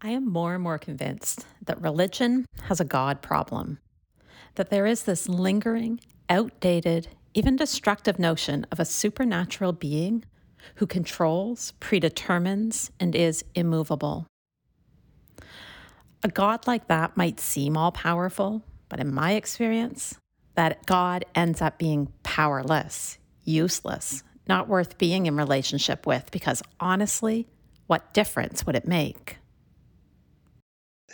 I am more and more convinced that religion has a God problem, that there is this lingering, outdated, even destructive notion of a supernatural being who controls, predetermines, and is immovable. A God like that might seem all powerful, but in my experience, that God ends up being powerless, useless, not worth being in relationship with because honestly, what difference would it make?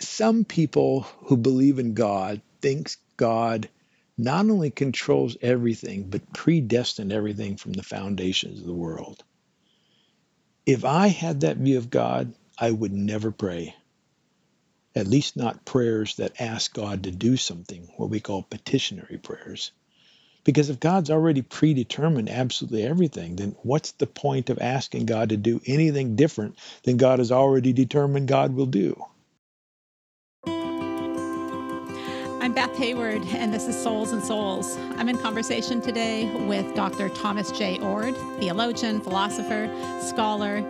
Some people who believe in God thinks God not only controls everything but predestined everything from the foundations of the world. If I had that view of God, I would never pray. At least not prayers that ask God to do something, what we call petitionary prayers. Because if God's already predetermined absolutely everything, then what's the point of asking God to do anything different than God has already determined God will do? I'm Beth Hayward, and this is Souls and Souls. I'm in conversation today with Dr. Thomas J. Oord, theologian, philosopher, scholar.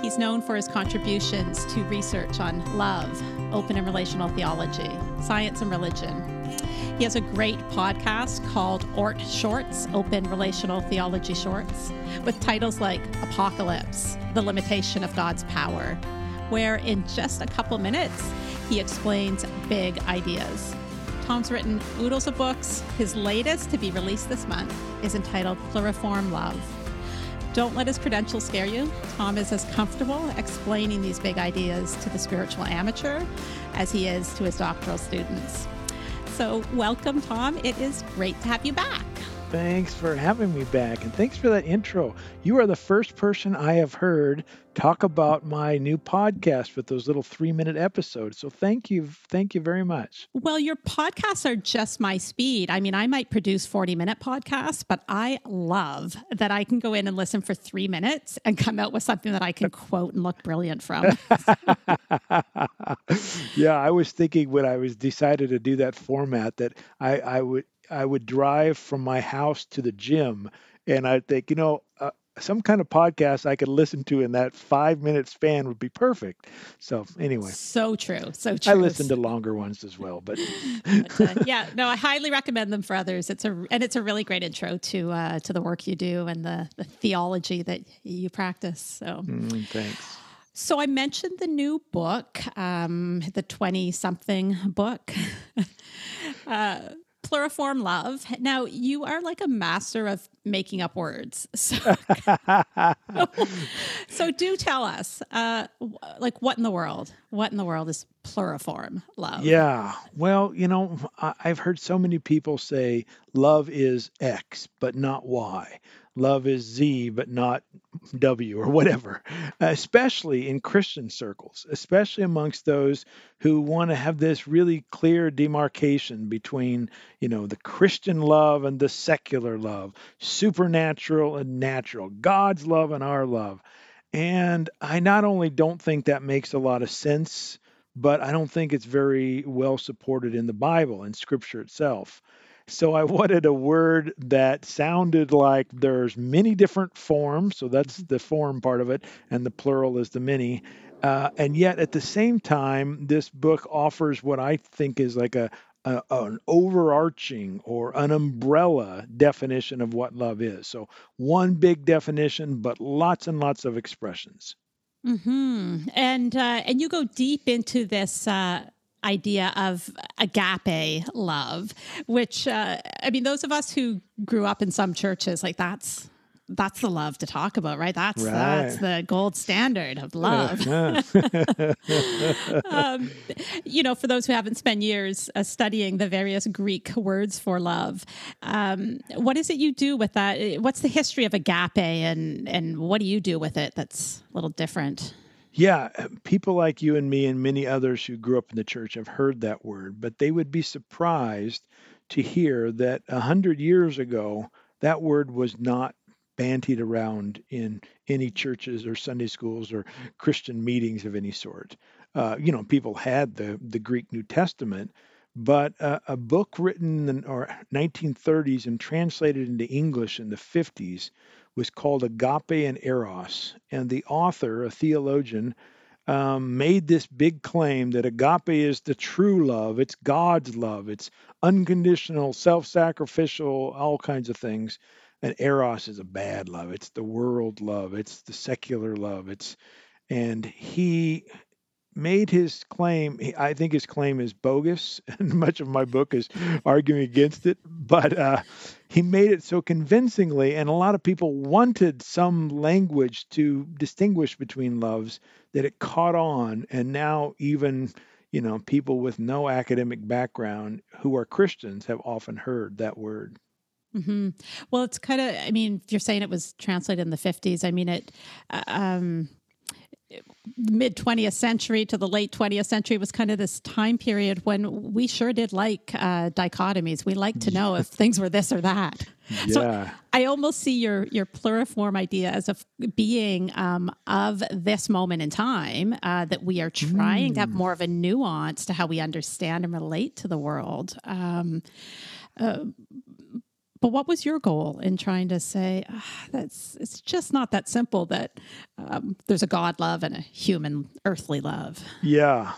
He's known for his contributions to research on love, open and relational theology, science and religion, he has a great podcast called Oord Shorts, Open Relational Theology Shorts, with titles like Apocalypse, The Limitation of God's Power, where in just a couple minutes, he explains big ideas. Tom's written oodles of books. His latest, to be released this month, is entitled Pluriform Love. Don't let his credentials scare you. Tom is as comfortable explaining these big ideas to the spiritual amateur as he is to his doctoral students. So, welcome, Tom. It is great to have you back. Thanks for having me back, and thanks for that intro. You are the first person I have heard talk about my new podcast with those little three minute episodes. So thank you. Thank you very much. Well, your podcasts are just my speed. I mean, I might produce 40 minute podcasts, but I love that I can go in and listen for three minutes and come out with something that I can quote and look brilliant from. yeah, I was thinking when I was decided to do that format that I, I would I would drive from my house to the gym and I think, you know, uh, some kind of podcast I could listen to in that five minute span would be perfect. So anyway, so true, so true. I listen to longer ones as well, but, but uh, yeah, no, I highly recommend them for others. It's a and it's a really great intro to uh, to the work you do and the the theology that you practice. So mm, thanks. So I mentioned the new book, um, the twenty something book. uh, pluriform love. Now, you are like a master of making up words. So, so do tell us, uh, like, what in the world? What in the world is pluriform love? Yeah. Well, you know, I've heard so many people say love is X, but not Y love is Z, but not W or whatever, especially in Christian circles, especially amongst those who want to have this really clear demarcation between, you know, the Christian love and the secular love, supernatural and natural, God's love and our love. And I not only don't think that makes a lot of sense, but I don't think it's very well supported in the Bible and Scripture itself. So I wanted a word that sounded like there's many different forms. So that's the form part of it, and the plural is the many. Uh, and yet, at the same time, this book offers what I think is like a, a, an overarching or an umbrella definition of what love is. So one big definition, but lots and lots of expressions. Hmm. And uh, and you go deep into this uh, idea of agape love, which uh, I mean, those of us who grew up in some churches, like that's that's the love to talk about, right? That's right. that's the gold standard of love. um, you know, for those who haven't spent years uh, studying the various Greek words for love, um, what is it you do with that? What's the history of agape, and and what do you do with it that's a little different? Yeah, people like you and me and many others who grew up in the church have heard that word, but they would be surprised to hear that a hundred years ago that word was not bantied around in any churches or Sunday schools or Christian meetings of any sort. Uh, you know, people had the the Greek New Testament, but uh, a book written in the or 1930s and translated into English in the 50s was called Agape and Eros. And the author, a theologian, um, made this big claim that agape is the true love, it's God's love, it's unconditional, self sacrificial, all kinds of things. And Eros is a bad love. It's the world love. It's the secular love. It's and he made his claim. I think his claim is bogus, and much of my book is arguing against it. But uh, he made it so convincingly, and a lot of people wanted some language to distinguish between loves that it caught on. And now, even you know, people with no academic background who are Christians have often heard that word. Mm-hmm. Well, it's kind of, I mean, if you're saying it was translated in the 50s, I mean, it, uh, um, mid 20th century to the late 20th century was kind of this time period when we sure did like uh, dichotomies. We like to know if things were this or that. Yeah. So I almost see your your pluriform idea as a being um, of this moment in time uh, that we are trying mm. to have mm. more of a nuance to how we understand and relate to the world. Um, uh, but what was your goal in trying to say oh, that's it's just not that simple that um, there's a God love and a human earthly love? Yeah.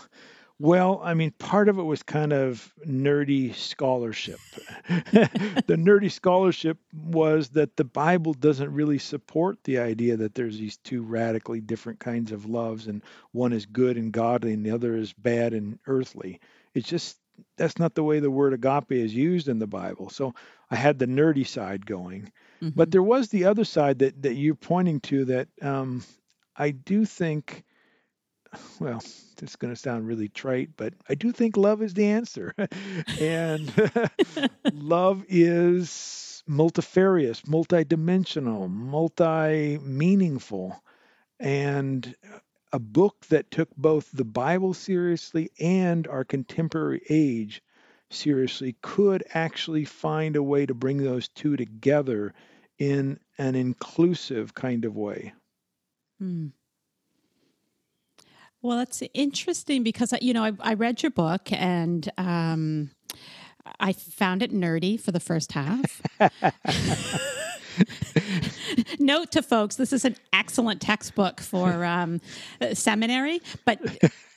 Well, I mean, part of it was kind of nerdy scholarship. the nerdy scholarship was that the Bible doesn't really support the idea that there's these two radically different kinds of loves, and one is good and godly, and the other is bad and earthly. It's just that's not the way the word agape is used in the Bible. So I had the nerdy side going, mm-hmm. but there was the other side that that you're pointing to that um, I do think. Well, this is going to sound really trite, but I do think love is the answer, and love is multifarious, multidimensional, multi-meaningful, and a book that took both the Bible seriously and our contemporary age seriously could actually find a way to bring those two together in an inclusive kind of way. Hmm. Well, it's interesting because you know I, I read your book and um, I found it nerdy for the first half. Note to folks: this is an excellent textbook for um, seminary, but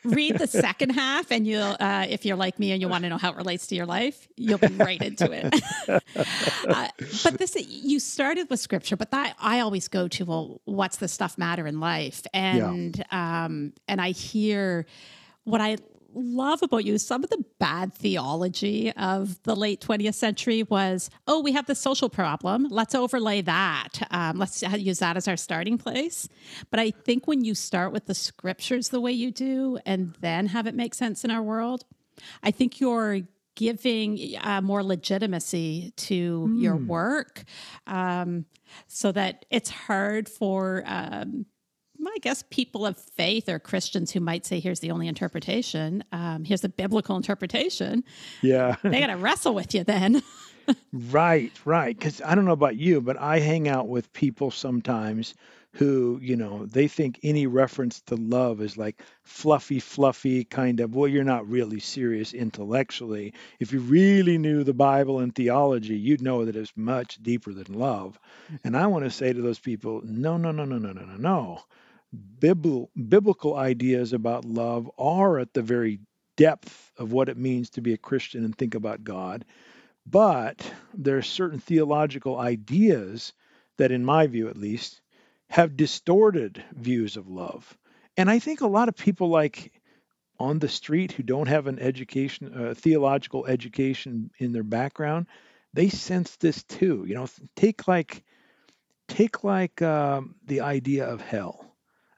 read the second half, and you'll, uh, if you're like me and you want to know how it relates to your life, you'll be right into it. uh, but this, you started with scripture, but that I always go to, well, what's the stuff matter in life? And yeah. um, and I hear what I love about you some of the bad theology of the late 20th century was oh we have the social problem let's overlay that um, let's use that as our starting place but i think when you start with the scriptures the way you do and then have it make sense in our world i think you're giving uh, more legitimacy to mm. your hmm. work um, so that it's hard for um, I guess people of faith or Christians who might say, here's the only interpretation, um, here's the biblical interpretation. Yeah. they got to wrestle with you then. right, right. Because I don't know about you, but I hang out with people sometimes who, you know, they think any reference to love is like fluffy, fluffy kind of, well, you're not really serious intellectually. If you really knew the Bible and theology, you'd know that it's much deeper than love. And I want to say to those people, no, no, no, no, no, no, no, no biblical ideas about love are at the very depth of what it means to be a Christian and think about God. But there are certain theological ideas that, in my view at least, have distorted views of love. And I think a lot of people like on the street who don't have an education, uh, theological education in their background, they sense this too. You know, take like take like um, the idea of hell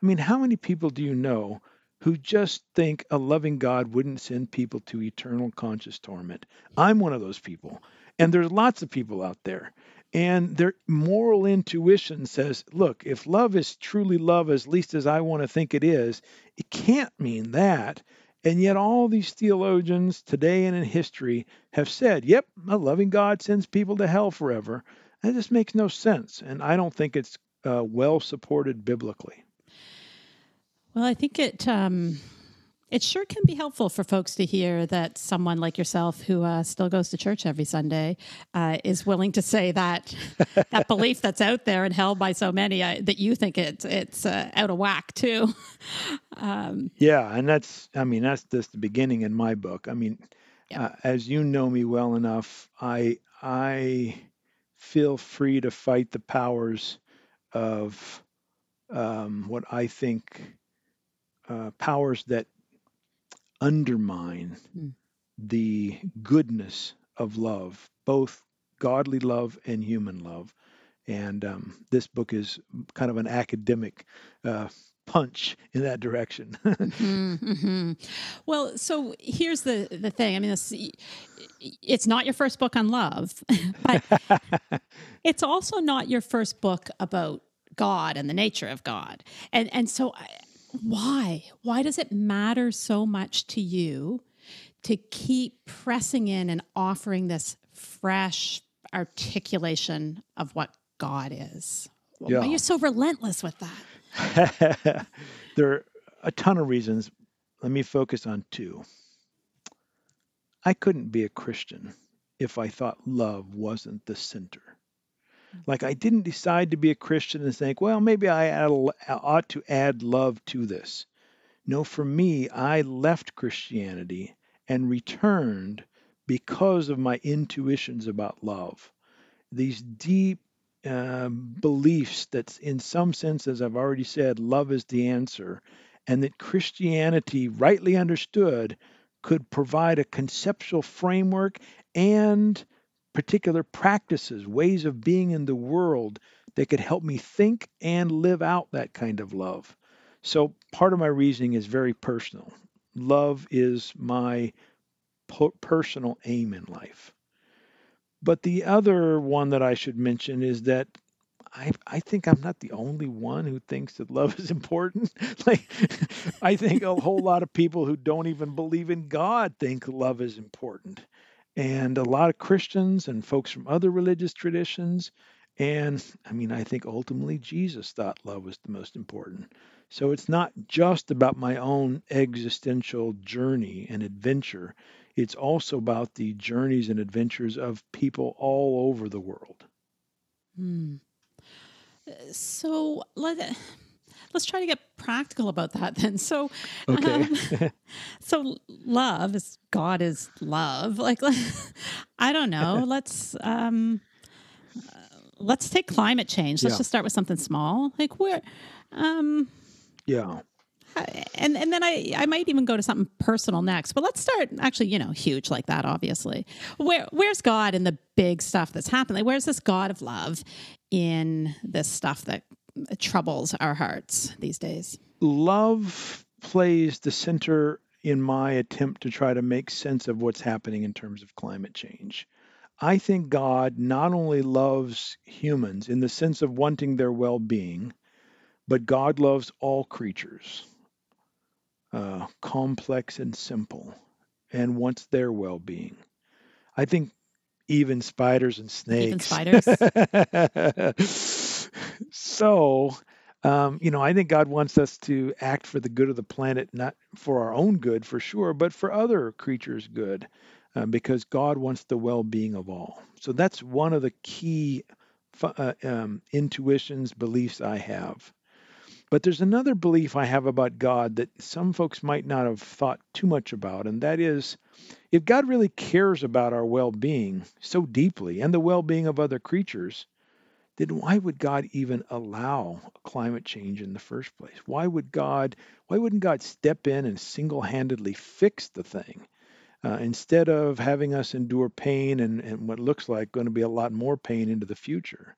I mean, how many people do you know who just think a loving God wouldn't send people to eternal conscious torment? I'm one of those people. And there's lots of people out there. And their moral intuition says, look, if love is truly love, as least as I want to think it is, it can't mean that. And yet, all these theologians today and in history have said, yep, a loving God sends people to hell forever. That just makes no sense. And I don't think it's uh, well supported biblically. Well, I think it um, it sure can be helpful for folks to hear that someone like yourself, who uh, still goes to church every Sunday, uh, is willing to say that that belief that's out there and held by so many uh, that you think it's it's uh, out of whack too. um, yeah, and that's I mean that's just the beginning in my book. I mean, yeah. Uh, as you know me well enough, I I feel free to fight the powers of um, what I think uh, powers that undermine mm. the goodness of love, both godly love and human love. And um, this book is kind of an academic uh, punch in that direction. mm-hmm, mm-hmm. Well, so here's the the thing. I mean, this, it's not your first book on love, but it's also not your first book about God and the nature of God. And and so why? Why does it matter so much to you to keep pressing in and offering this fresh articulation of what God is? Yeah. Why are you so relentless with that? there are a ton of reasons. Let me focus on two. I couldn't be a Christian if I thought love wasn't the center. Like I didn't decide to be a Christian and think, well, maybe I ought to add love to this. No, for me, I left Christianity and returned because of my intuitions about love. These deep uh, beliefs that, in some sense, as I've already said, love is the answer, and that Christianity, rightly understood, could provide a conceptual framework and particular practices, ways of being in the world that could help me think and live out that kind of love. So part of my reasoning is very personal. Love is my personal aim in life. But the other one that I should mention is that I, I think I'm not the only one who thinks that love is important. like, I think a whole lot of people who don't even believe in God think love is important and a lot of Christians and folks from other religious traditions. And I mean, I think ultimately Jesus thought love was the most important. So it's not just about my own existential journey and adventure, it's also about the journeys and adventures of people all over the world. Hmm. So let let's try to get practical about that then. So, okay. Um, so love is God is love. Like, I don't know. let's um, let's take climate change. Let's yeah. just start with something small. Like where, um, yeah. And and then I I might even go to something personal next, but let's start actually you know huge like that obviously. Where where's God in the big stuff that's happening? Like, Where's this God of love in this stuff that troubles our hearts these days? Love plays the center in my attempt to try to make sense of what's happening in terms of climate change. I think God not only loves humans in the sense of wanting their well being, but God loves all creatures, uh, complex and simple, and wants their well being. I think even spiders and snakes. Even spiders. so, um, you know, I think God wants us to act for the good of the planet, not for our own good for sure, but for other creatures' good, uh, because God wants the well being of all. So that's one of the key uh, um, intuitions, beliefs I have. But there's another belief I have about God that some folks might not have thought too much about, and that is if God really cares about our well being so deeply and the well being of other creatures, then why would God even allow climate change in the first place? Why would God, why wouldn't God step in and single handedly fix the thing? Uh, instead of having us endure pain and, and what looks like going to be a lot more pain into the future.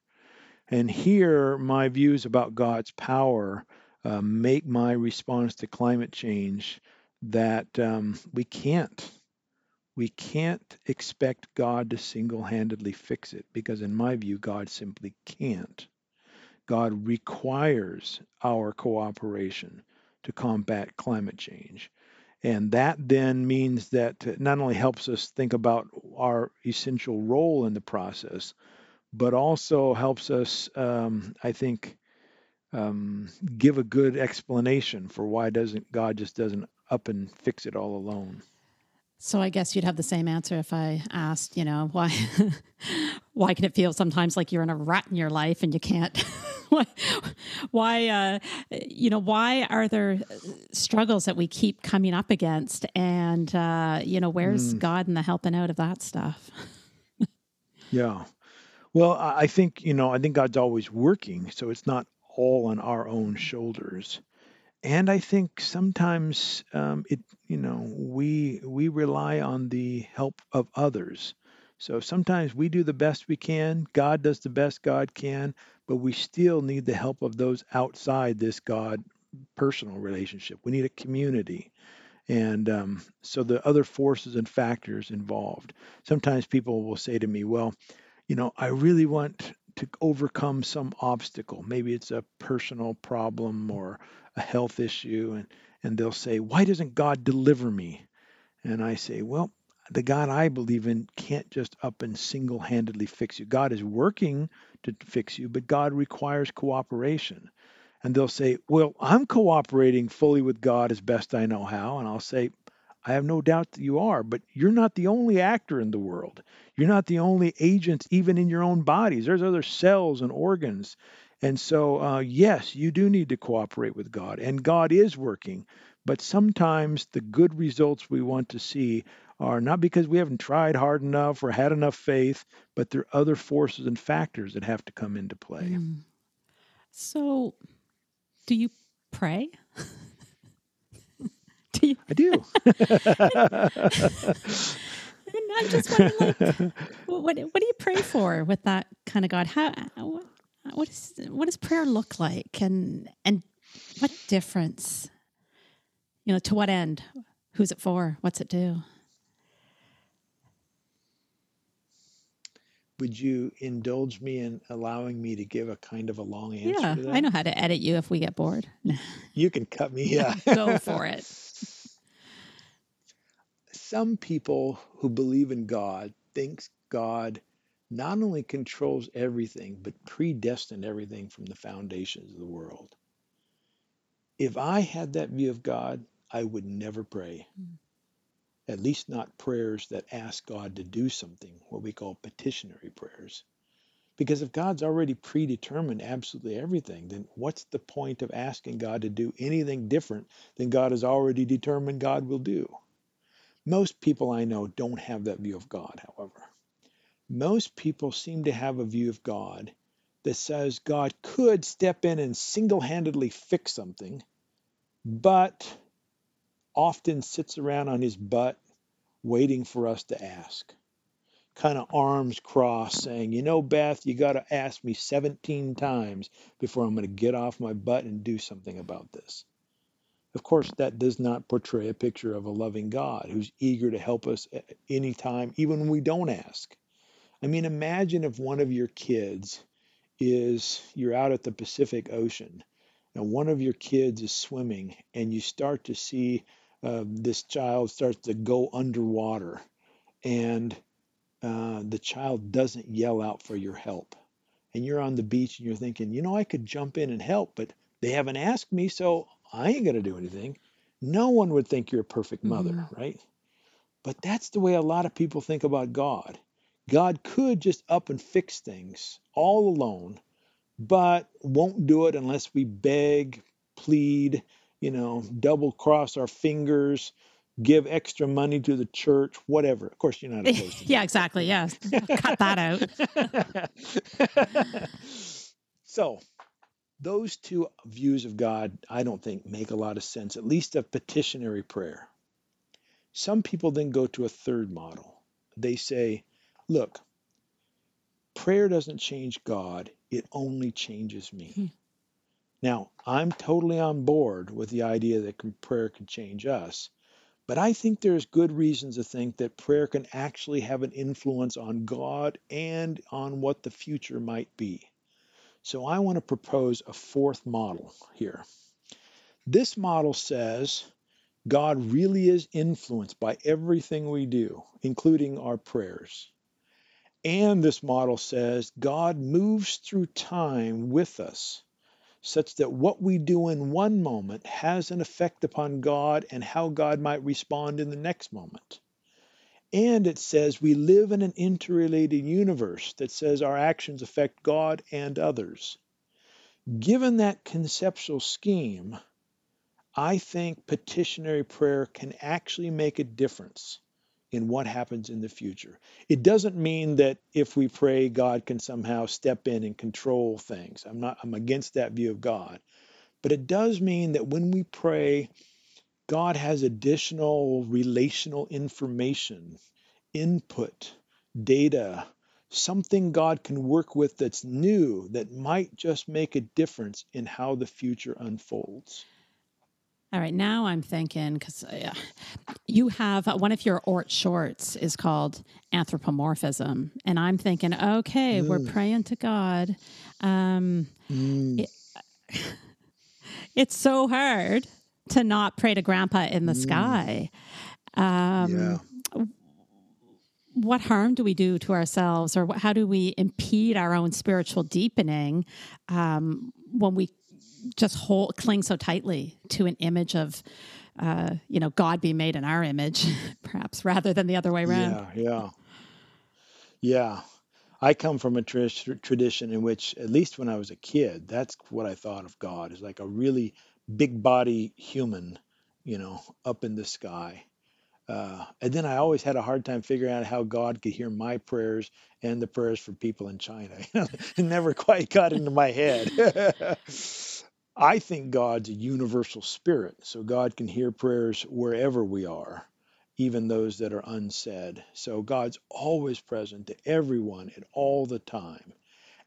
And here, my views about God's power uh, make my response to climate change that um, we can't we can't expect God to single handedly fix it because, in my view, God simply can't. God requires our cooperation to combat climate change. And that then means that it not only helps us think about our essential role in the process, but also helps us, um, I think, um, give a good explanation for why doesn't God just doesn't up and fix it all alone. So I guess you'd have the same answer if I asked, you know, why why can it feel sometimes like you're in a rut in your life and you can't why uh, you know why are there struggles that we keep coming up against and uh, you know where's mm. God in the helping out of that stuff? yeah. Well, I think, you know, I think God's always working, so it's not all on our own shoulders and I think sometimes um, it, you know, we we rely on the help of others. So sometimes we do the best we can. God does the best God can, but we still need the help of those outside this God personal relationship. We need a community. And um, so the other forces and factors involved. Sometimes people will say to me, well, you know, I really want to overcome some obstacle. Maybe it's a personal problem or a health issue and and they'll say, "Why doesn't God deliver me?" And I say, "Well, the God I believe in can't just up and single-handedly fix you. God is working to fix you, but God requires cooperation." And they'll say, "Well, I'm cooperating fully with God as best I know how." And I'll say, I have no doubt that you are, but you're not the only actor in the world. You're not the only agent, even in your own bodies. There's other cells and organs and so, uh, yes, you do need to cooperate with God, and God is working. But sometimes the good results we want to see are not because we haven't tried hard enough or had enough faith, but there are other forces and factors that have to come into play. Mm. So, do you pray? do you? I do. I'm just wondering, like, what, what do you pray for with that kind of God? How what is what does prayer look like? And and what difference you know to what end? Who's it for? What's it do? Would you indulge me in allowing me to give a kind of a long answer yeah i know how to edit you if we get bored. You can cut me yeah. Go for it. Some people who believe in god thinks god not only controls everything, but predestined everything from the foundations of the world. If I had that view of God, I would never pray. Mm. At least not prayers that ask God to do something, what we call petitionary prayers. Because if God's already predetermined absolutely everything, then what's the point of asking God to do anything different than God has already determined God will do? Most people I know don't have that view of God, however most people seem to have a view of God that says God could step in and single handedly fix something, but often sits around on his butt waiting for us to ask. Kind of arms crossed, saying, You know, Beth, you got to ask me 17 times before I'm going to get off my butt and do something about this. Of course, that does not portray a picture of a loving God who's eager to help us at any time, even when we don't ask. I mean, imagine if one of your kids is you're out at the Pacific Ocean and one of your kids is swimming and you start to see uh, this child starts to go underwater and uh, the child doesn't yell out for your help. And you're on the beach and you're thinking, you know, I could jump in and help, but they haven't asked me, so I ain't going to do anything. No one would think you're a perfect mother, mm-hmm. right? But that's the way a lot of people think about God. God could just up and fix things all alone, but won't do it unless we beg, plead, you know, double cross our fingers, give extra money to the church, whatever. Of course, you're not opposed to Yeah, exactly. Yeah. Cut that out. so, those two views of God, I don't think make a lot of sense, at least a petitionary prayer. Some people then go to a third model. They say, Look, prayer doesn't change God, it only changes me. Hmm. Now, I'm totally on board with the idea that prayer can change us, but I think there's good reasons to think that prayer can actually have an influence on God and on what the future might be. So I want to propose a fourth model here. This model says God really is influenced by everything we do, including our prayers. And this model says God moves through time with us. such that what we do in one moment has an effect upon God and how God might respond in the next moment. And it says we live in an interrelated universe that says our actions affect God and others. Given that conceptual scheme, I think petitionary prayer can actually make a difference in what happens in the future. It doesn't mean that if we pray, God can somehow step in and control things. I'm not I'm against that view of God. But it does mean that when we pray, God has additional relational information, input, data, something God can work with that's new that might just make a difference in how the future unfolds. All right, now I'm thinking because uh, you have uh, one of your Oord shorts is called anthropomorphism, and I'm thinking, okay, mm. we're praying to God. Um, mm. it, it's so hard to not pray to Grandpa in the mm. sky. Um, yeah. What harm do we do to ourselves, or how do we impede our own spiritual deepening um, when we just hold cling so tightly to an image of uh, you know God being made in our image, perhaps rather than the other way around. Yeah, yeah, yeah. I come from a tra- tradition in which, at least when I was a kid, that's what I thought of God as like a really big body human, you know, up in the sky. Uh, and then I always had a hard time figuring out how God could hear my prayers and the prayers for people in China. it never quite got into my head. I think God's a universal spirit, so God can hear prayers wherever we are, even those that are unsaid. So God's always present to everyone at all the time.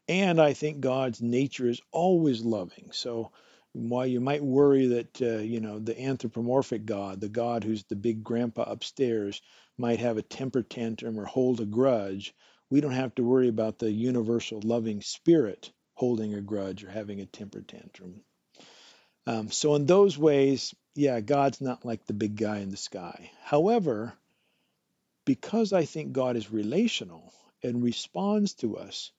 And I think God's nature is always loving. So while you might worry that uh, you know the anthropomorphic God, the God who's the big grandpa upstairs, might have a temper tantrum or hold a grudge, we don't have to worry about the universal loving spirit holding a grudge or having a temper tantrum. Um, so, in those ways, yeah, God's not like the big guy in the sky. However, because I think God is relational and responds to us,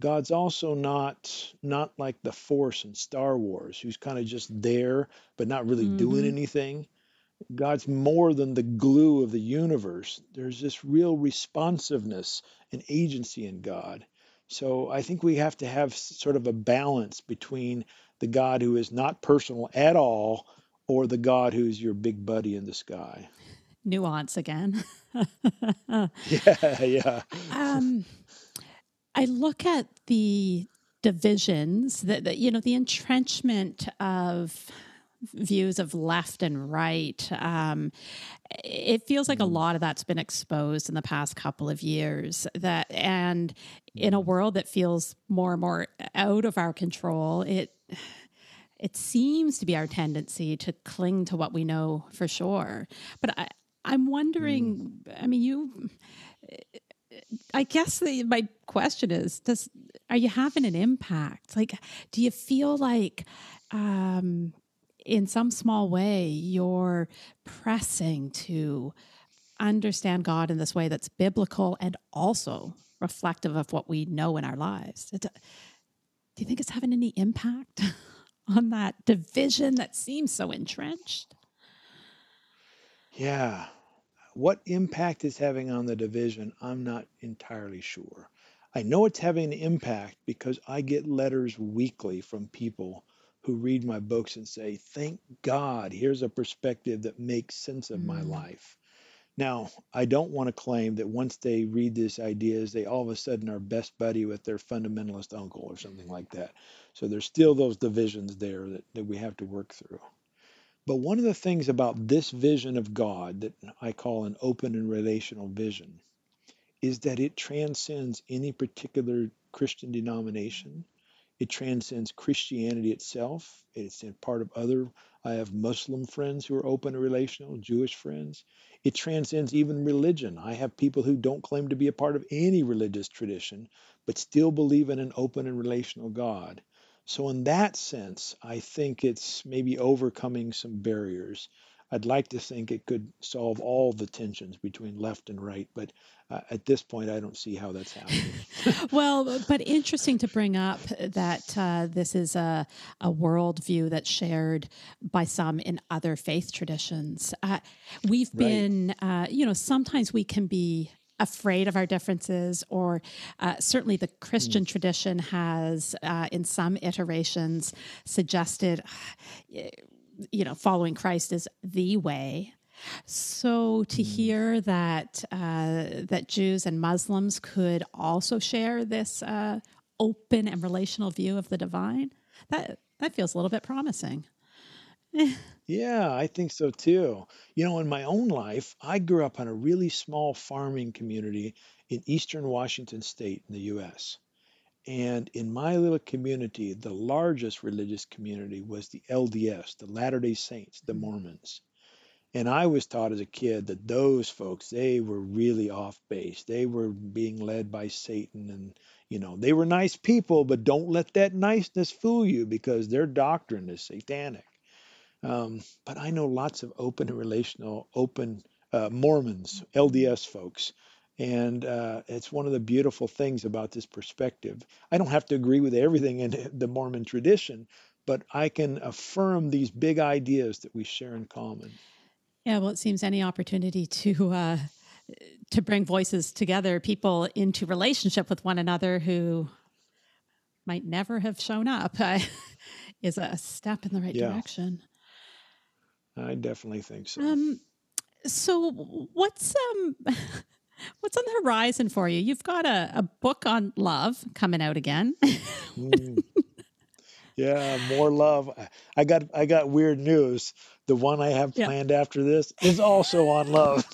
God's also not not like the Force in Star Wars, who's kind of just there but not really mm-hmm. doing anything. God's more than the glue of the universe. There's this real responsiveness and agency in God. So I think we have to have sort of a balance between the God who is not personal at all or the God who's your big buddy in the sky. Nuance again. yeah, yeah. Um, I look at the divisions, that you know, the entrenchment of views of left and right. Um, it feels like a mm-hmm. lot of that's been exposed in the past couple of years. That and in a world that feels more and more out of our control, it it seems to be our tendency to cling to what we know for sure. But I, I'm wondering. Mm. I mean, you. I guess the, my question is: Does are you having an impact? Like, do you feel like um, in some small way, you're pressing to understand God in this way that's biblical and also reflective of what we know in our lives. Do you think it's having any impact on that division that seems so entrenched? Yeah. What impact is having on the division, I'm not entirely sure. I know it's having an impact because I get letters weekly from people who read my books and say, Thank God, here's a perspective that makes sense of mm. my life. Now, I don't want to claim that once they read these ideas, they all of a sudden are best buddy with their fundamentalist uncle or something like that. So there's still those divisions there that, that we have to work through. But one of the things about this vision of God that I call an open and relational vision is that it transcends any particular Christian denomination. It transcends Christianity itself. It's part of other. I have Muslim friends who are open and relational, Jewish friends. It transcends even religion. I have people who don't claim to be a part of any religious tradition, but still believe in an open and relational God. So, in that sense, I think it's maybe overcoming some barriers. I'd like to think it could solve all the tensions between left and right, but uh, at this point, I don't see how that's happening. well, but interesting to bring up that uh, this is a, a worldview that's shared by some in other faith traditions. Uh, we've right. been, uh, you know, sometimes we can be afraid of our differences, or uh, certainly the Christian mm. tradition has, uh, in some iterations, suggested, you know, following Christ is the way. So to mm. hear that uh, that Jews and Muslims could also share this uh, open and relational view of the divine, that that feels a little bit promising. Yeah, I think so too. You know, in my own life, I grew up in a really small farming community in eastern Washington state in the US. And in my little community, the largest religious community was the LDS, the Latter day Saints, the Mormons. And I was taught as a kid that those folks, they were really off base. They were being led by Satan and, you know, they were nice people, but don't let that niceness fool you because their doctrine is satanic. Um, but I know lots of open relational, open uh, Mormons, LDS folks. And uh, it's one of the beautiful things about this perspective. I don't have to agree with everything in the Mormon tradition, but I can affirm these big ideas that we share in common. Yeah, well, it seems any opportunity to uh, to bring voices together, people into relationship with one another who might never have shown up, uh, is a step in the right yeah. direction. I definitely think so. Um, so what's um what's on the horizon for you? You've got a, a book on love coming out again. mm. Yeah, more love. I got I got weird news. The one I have yeah. planned after this is also on love.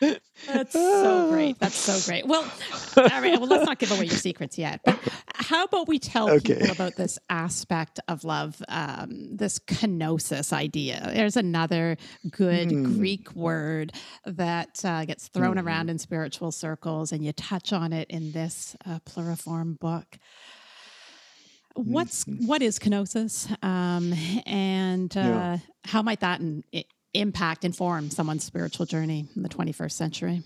That's so great. That's so great. Well, all right. Well, let's not give away your secrets yet. But how about we tell okay. people about this aspect of love, um, this kenosis idea? There's another good mm. Greek word that uh, gets thrown mm. around in spiritual circles, and you touch on it in this uh, pluriform book. What's mm. what is kenosis, um, and uh, yeah. how might that in, impact inform someone's spiritual journey in the 21st century?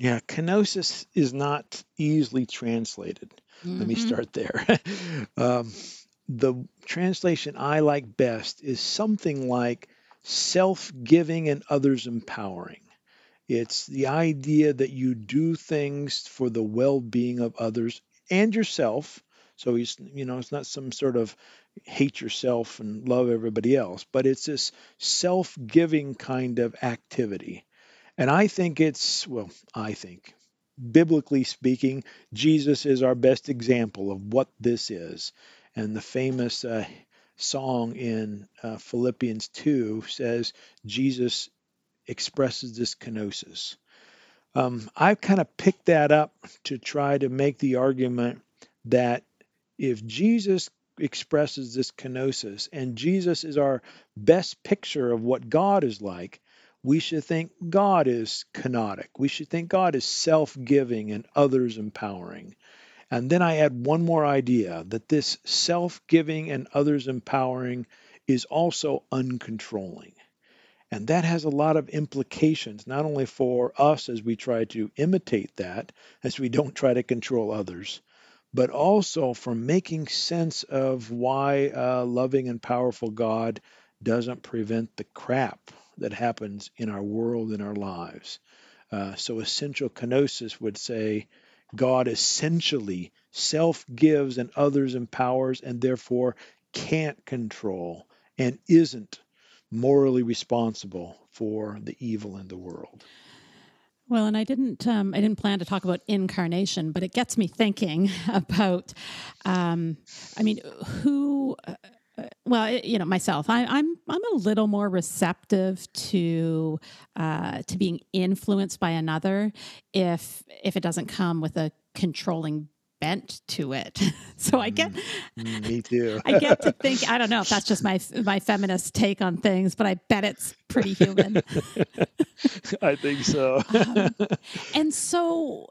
Yeah, kenosis is not easily translated. Mm-hmm. Let me mm-hmm. start there. um, the translation I like best is something like self giving and others empowering. It's the idea that you do things for the well being of others and yourself. So he's, you know, it's not some sort of hate yourself and love everybody else, but it's this self giving kind of activity. And I think it's, well, I think, biblically speaking, Jesus is our best example of what this is. And the famous uh, song in uh, Philippians 2 says, Jesus expresses this kenosis. Um, I've kind of picked that up to try to make the argument that if Jesus expresses this kenosis, and Jesus is our best picture of what God is like, we should think God is kenotic. We should think God is self giving and others empowering. And then I add one more idea that this self giving and others empowering is also uncontrolling. And that has a lot of implications, not only for us as we try to imitate that, as we don't try to control others, but also for making sense of why a loving and powerful God doesn't prevent the crap that happens in our world, in our lives. Uh, so, essential kenosis would say God essentially self gives and others empowers and therefore can't control and isn't morally responsible for the evil in the world. Well, and I didn't um, I didn't plan to talk about incarnation, but it gets me thinking about. Um, I mean, who? Uh, uh well, you know, myself, I, am I'm, I'm a little more receptive to uh, to being influenced by another if if it doesn't come with a controlling bent to it. so I get mm, me too. I get to think I don't know if that's just my my feminist take on things, but I bet it's pretty human. I think so. um, and so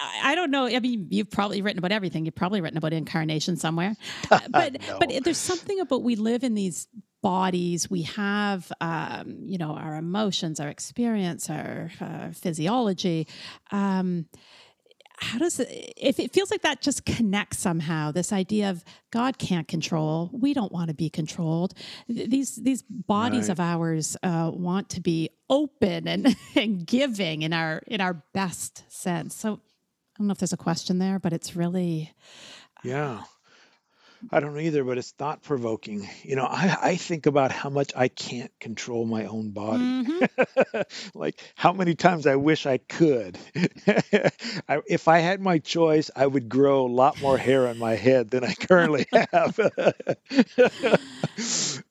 I, I don't know. I mean, you've probably written about everything. You've probably written about incarnation somewhere, but no. but there's something about we live in these bodies. We have, um, you know, our emotions, our experience, our uh, physiology. Um, how does it if it feels like that just connects somehow this idea of god can't control we don't want to be controlled these these bodies Right. of ours uh, want to be open and, and giving in our in our best sense so i don't know if there's a question there but it's really Yeah. I don't know either, but it's thought provoking. You know, I, I think about how much I can't control my own body. Mhm. like how many times I wish I could. I, if I had my choice, I would grow a lot more hair on my head than I currently have.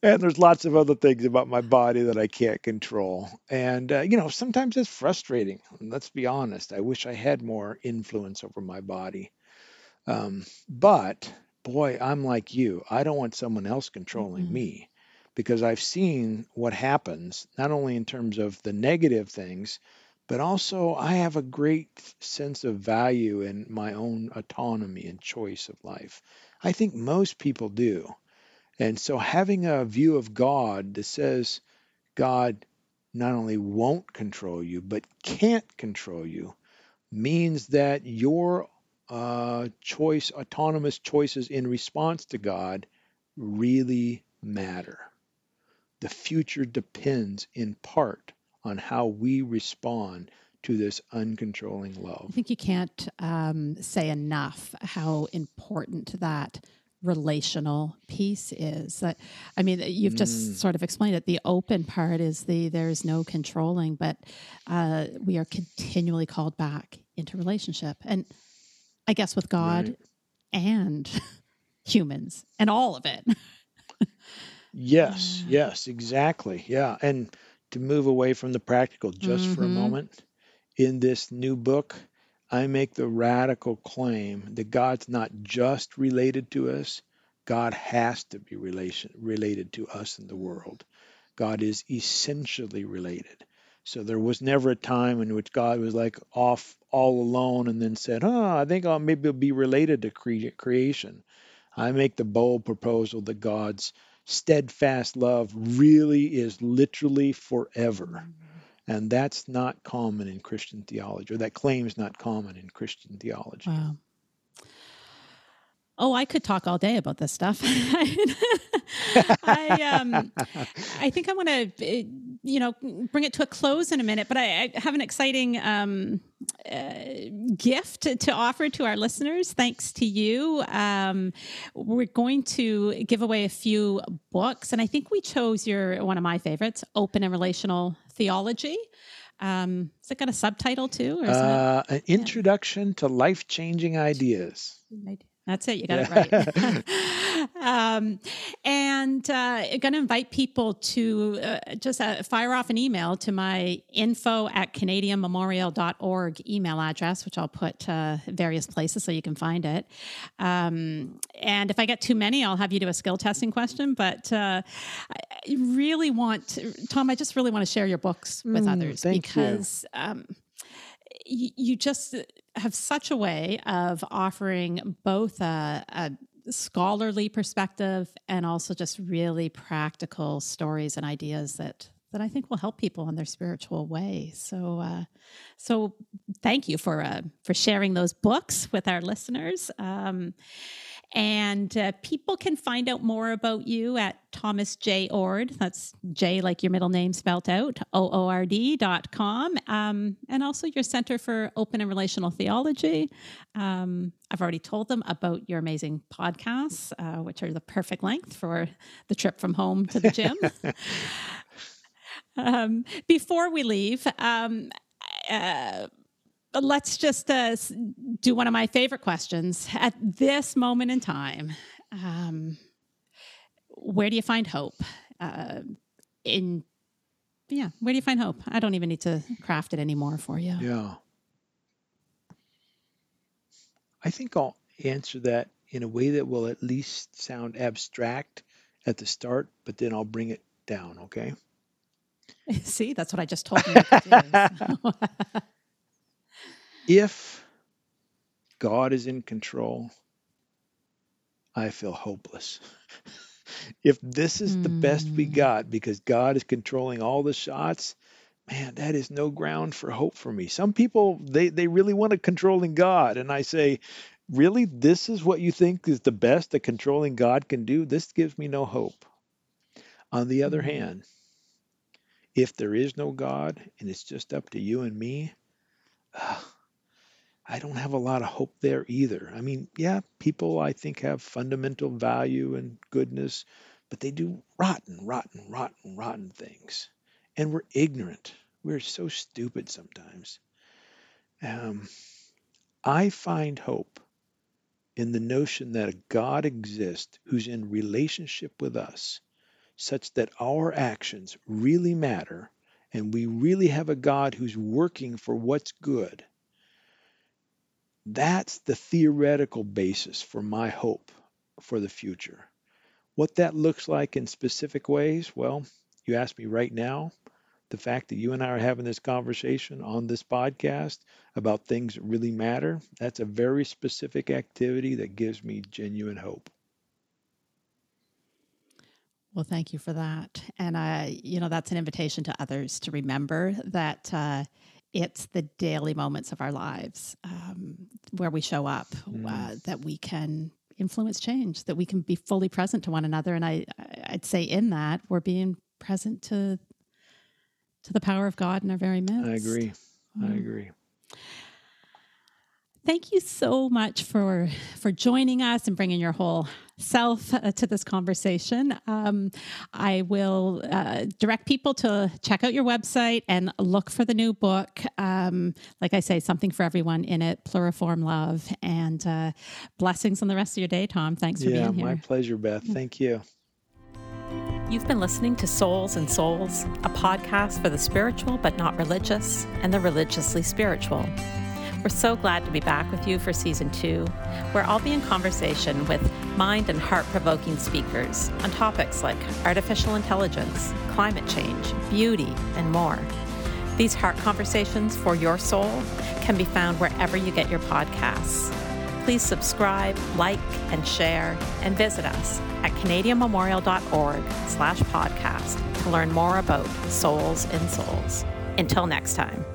and there's lots of other things about my body that I can't control. And, uh, you know, sometimes it's frustrating. Let's be honest. I wish I had more influence over my body. Um, but boy, I'm like you. I don't want someone else controlling Mhm. me because I've seen what happens, not only in terms of the negative things, but also I have a great sense of value in my own autonomy and choice of life. I think most people do. And so having a view of God that says God not only won't control you, but can't control you means that your uh, choice, autonomous choices in response to God really matter. The future depends in part on how we respond to this uncontrolling love. i think you can't um, say enough how important that relational piece is that i mean you've Mm, just sort of explained it the open part is the there's no controlling but uh, we are continually called back into relationship and i guess with god right. and humans and all of it Yes, yes, exactly. Yeah. And to move away from the practical just for a hmm moment, in this new book, I make the radical claim that God's not just related to us, God has to be relation, related to us in the world. God is essentially related. So there was never a time in which God was like off all alone and then said, "Oh, I think I'll maybe be related to cre- creation." I make the bold proposal that God's steadfast love really is literally forever. Mm-hmm. And that's not common in Christian theology, or that claim is not common in Christian theology. wow oh i could talk all day about this stuff i um I think I want to, you know, bring it to a close in a minute, but I, I have an exciting um, uh, gift to, offer to our listeners. Thanks to you, um, we're going to give away a few books, and I think we chose your one of my favorites, "Open and Relational Theology." Um, is it got a subtitle too, or is Uh, an Yeah. introduction to life changing ideas. That's it. You got it right. um, and uh, I'm going to invite people to uh, just uh, fire off an email to my info at canadianmemorial.org email address, which I'll put uh, various places so you can find it. Um, and if I get too many, I'll have you do a skill testing question. But uh, I really want, Tom, I just really want to share your books with Mm, others thank you. because. Um, you, you just have such a way of offering both a, a scholarly perspective and also just really practical stories and ideas that that I think will help people in their spiritual way. So, uh, so thank you for uh, for sharing those books with our listeners. Um, and uh, people can find out more about you at Thomas Jay Oord. That's J like your middle name spelt out, O O R D dot com. Um, and also your Center for Open and Relational Theology. Um, I've already told them about your amazing podcasts, uh, which are the perfect length for the trip from home to the gym. um, before we leave, um, uh, let's just uh, do one of my favorite questions at this moment in time. Um, where do you find hope? Uh, in yeah, where do you find hope? I don't even need to craft it anymore for you. Yeah. I think I'll answer that in a way that will at least sound abstract at the start, but then I'll bring it down, okay? See, that's what I just told you. do. if God is in control, I feel hopeless. if this is the best we Mm. got because God is controlling all the shots, man, that is no ground for hope for me. Some people they they really want a controlling God, and I say, really, this is what you think is the best that controlling God can do? This gives me no hope. On the other Mm. hand, if there is no God and it's just up to you and me, I don't have a lot of hope there either. I mean, yeah, people I think have fundamental value and goodness, but they do rotten, rotten, rotten, rotten things. And we're ignorant. We're so stupid sometimes. Um, I find hope in the notion that a God exists who's in relationship with us, such that our actions really matter and we really have a God who's working for what's good. That's the theoretical basis for my hope for the future. What that looks like in specific ways, well, you ask me right now, the fact that you and I are having this conversation on this podcast about things that really matter, that's a very specific activity that gives me genuine hope. Well, thank you for that. And I, you know, that's an invitation to others to remember that uh, it's the daily moments of our lives um, where we show up Mm. uh, that we can influence change, that we can be fully present to one another. And I, I'd say in that we're being present to to the power of God in our very midst. I agree. I agree. Thank you so much for for joining us and bringing your whole self uh, to this conversation. Um, I will uh, direct people to check out your website and look for the new book. Um, like I say, something for everyone in it, pluriform love, and uh, blessings on the rest of your day. Tom, thanks for Yeah, being here. my pleasure, Beth. Thank you. You've been listening to Souls and Souls, a podcast for the spiritual but not religious and the religiously spiritual. We're so glad to be back with you for season two, where I'll be in conversation with mind and heart provoking speakers on topics like artificial intelligence, climate change, beauty, and more. These heart conversations for your soul can be found wherever you get your podcasts. Please subscribe, like, and share, and visit us at canadianmemorial.org slash podcast to learn more about Souls and Souls. Until next time.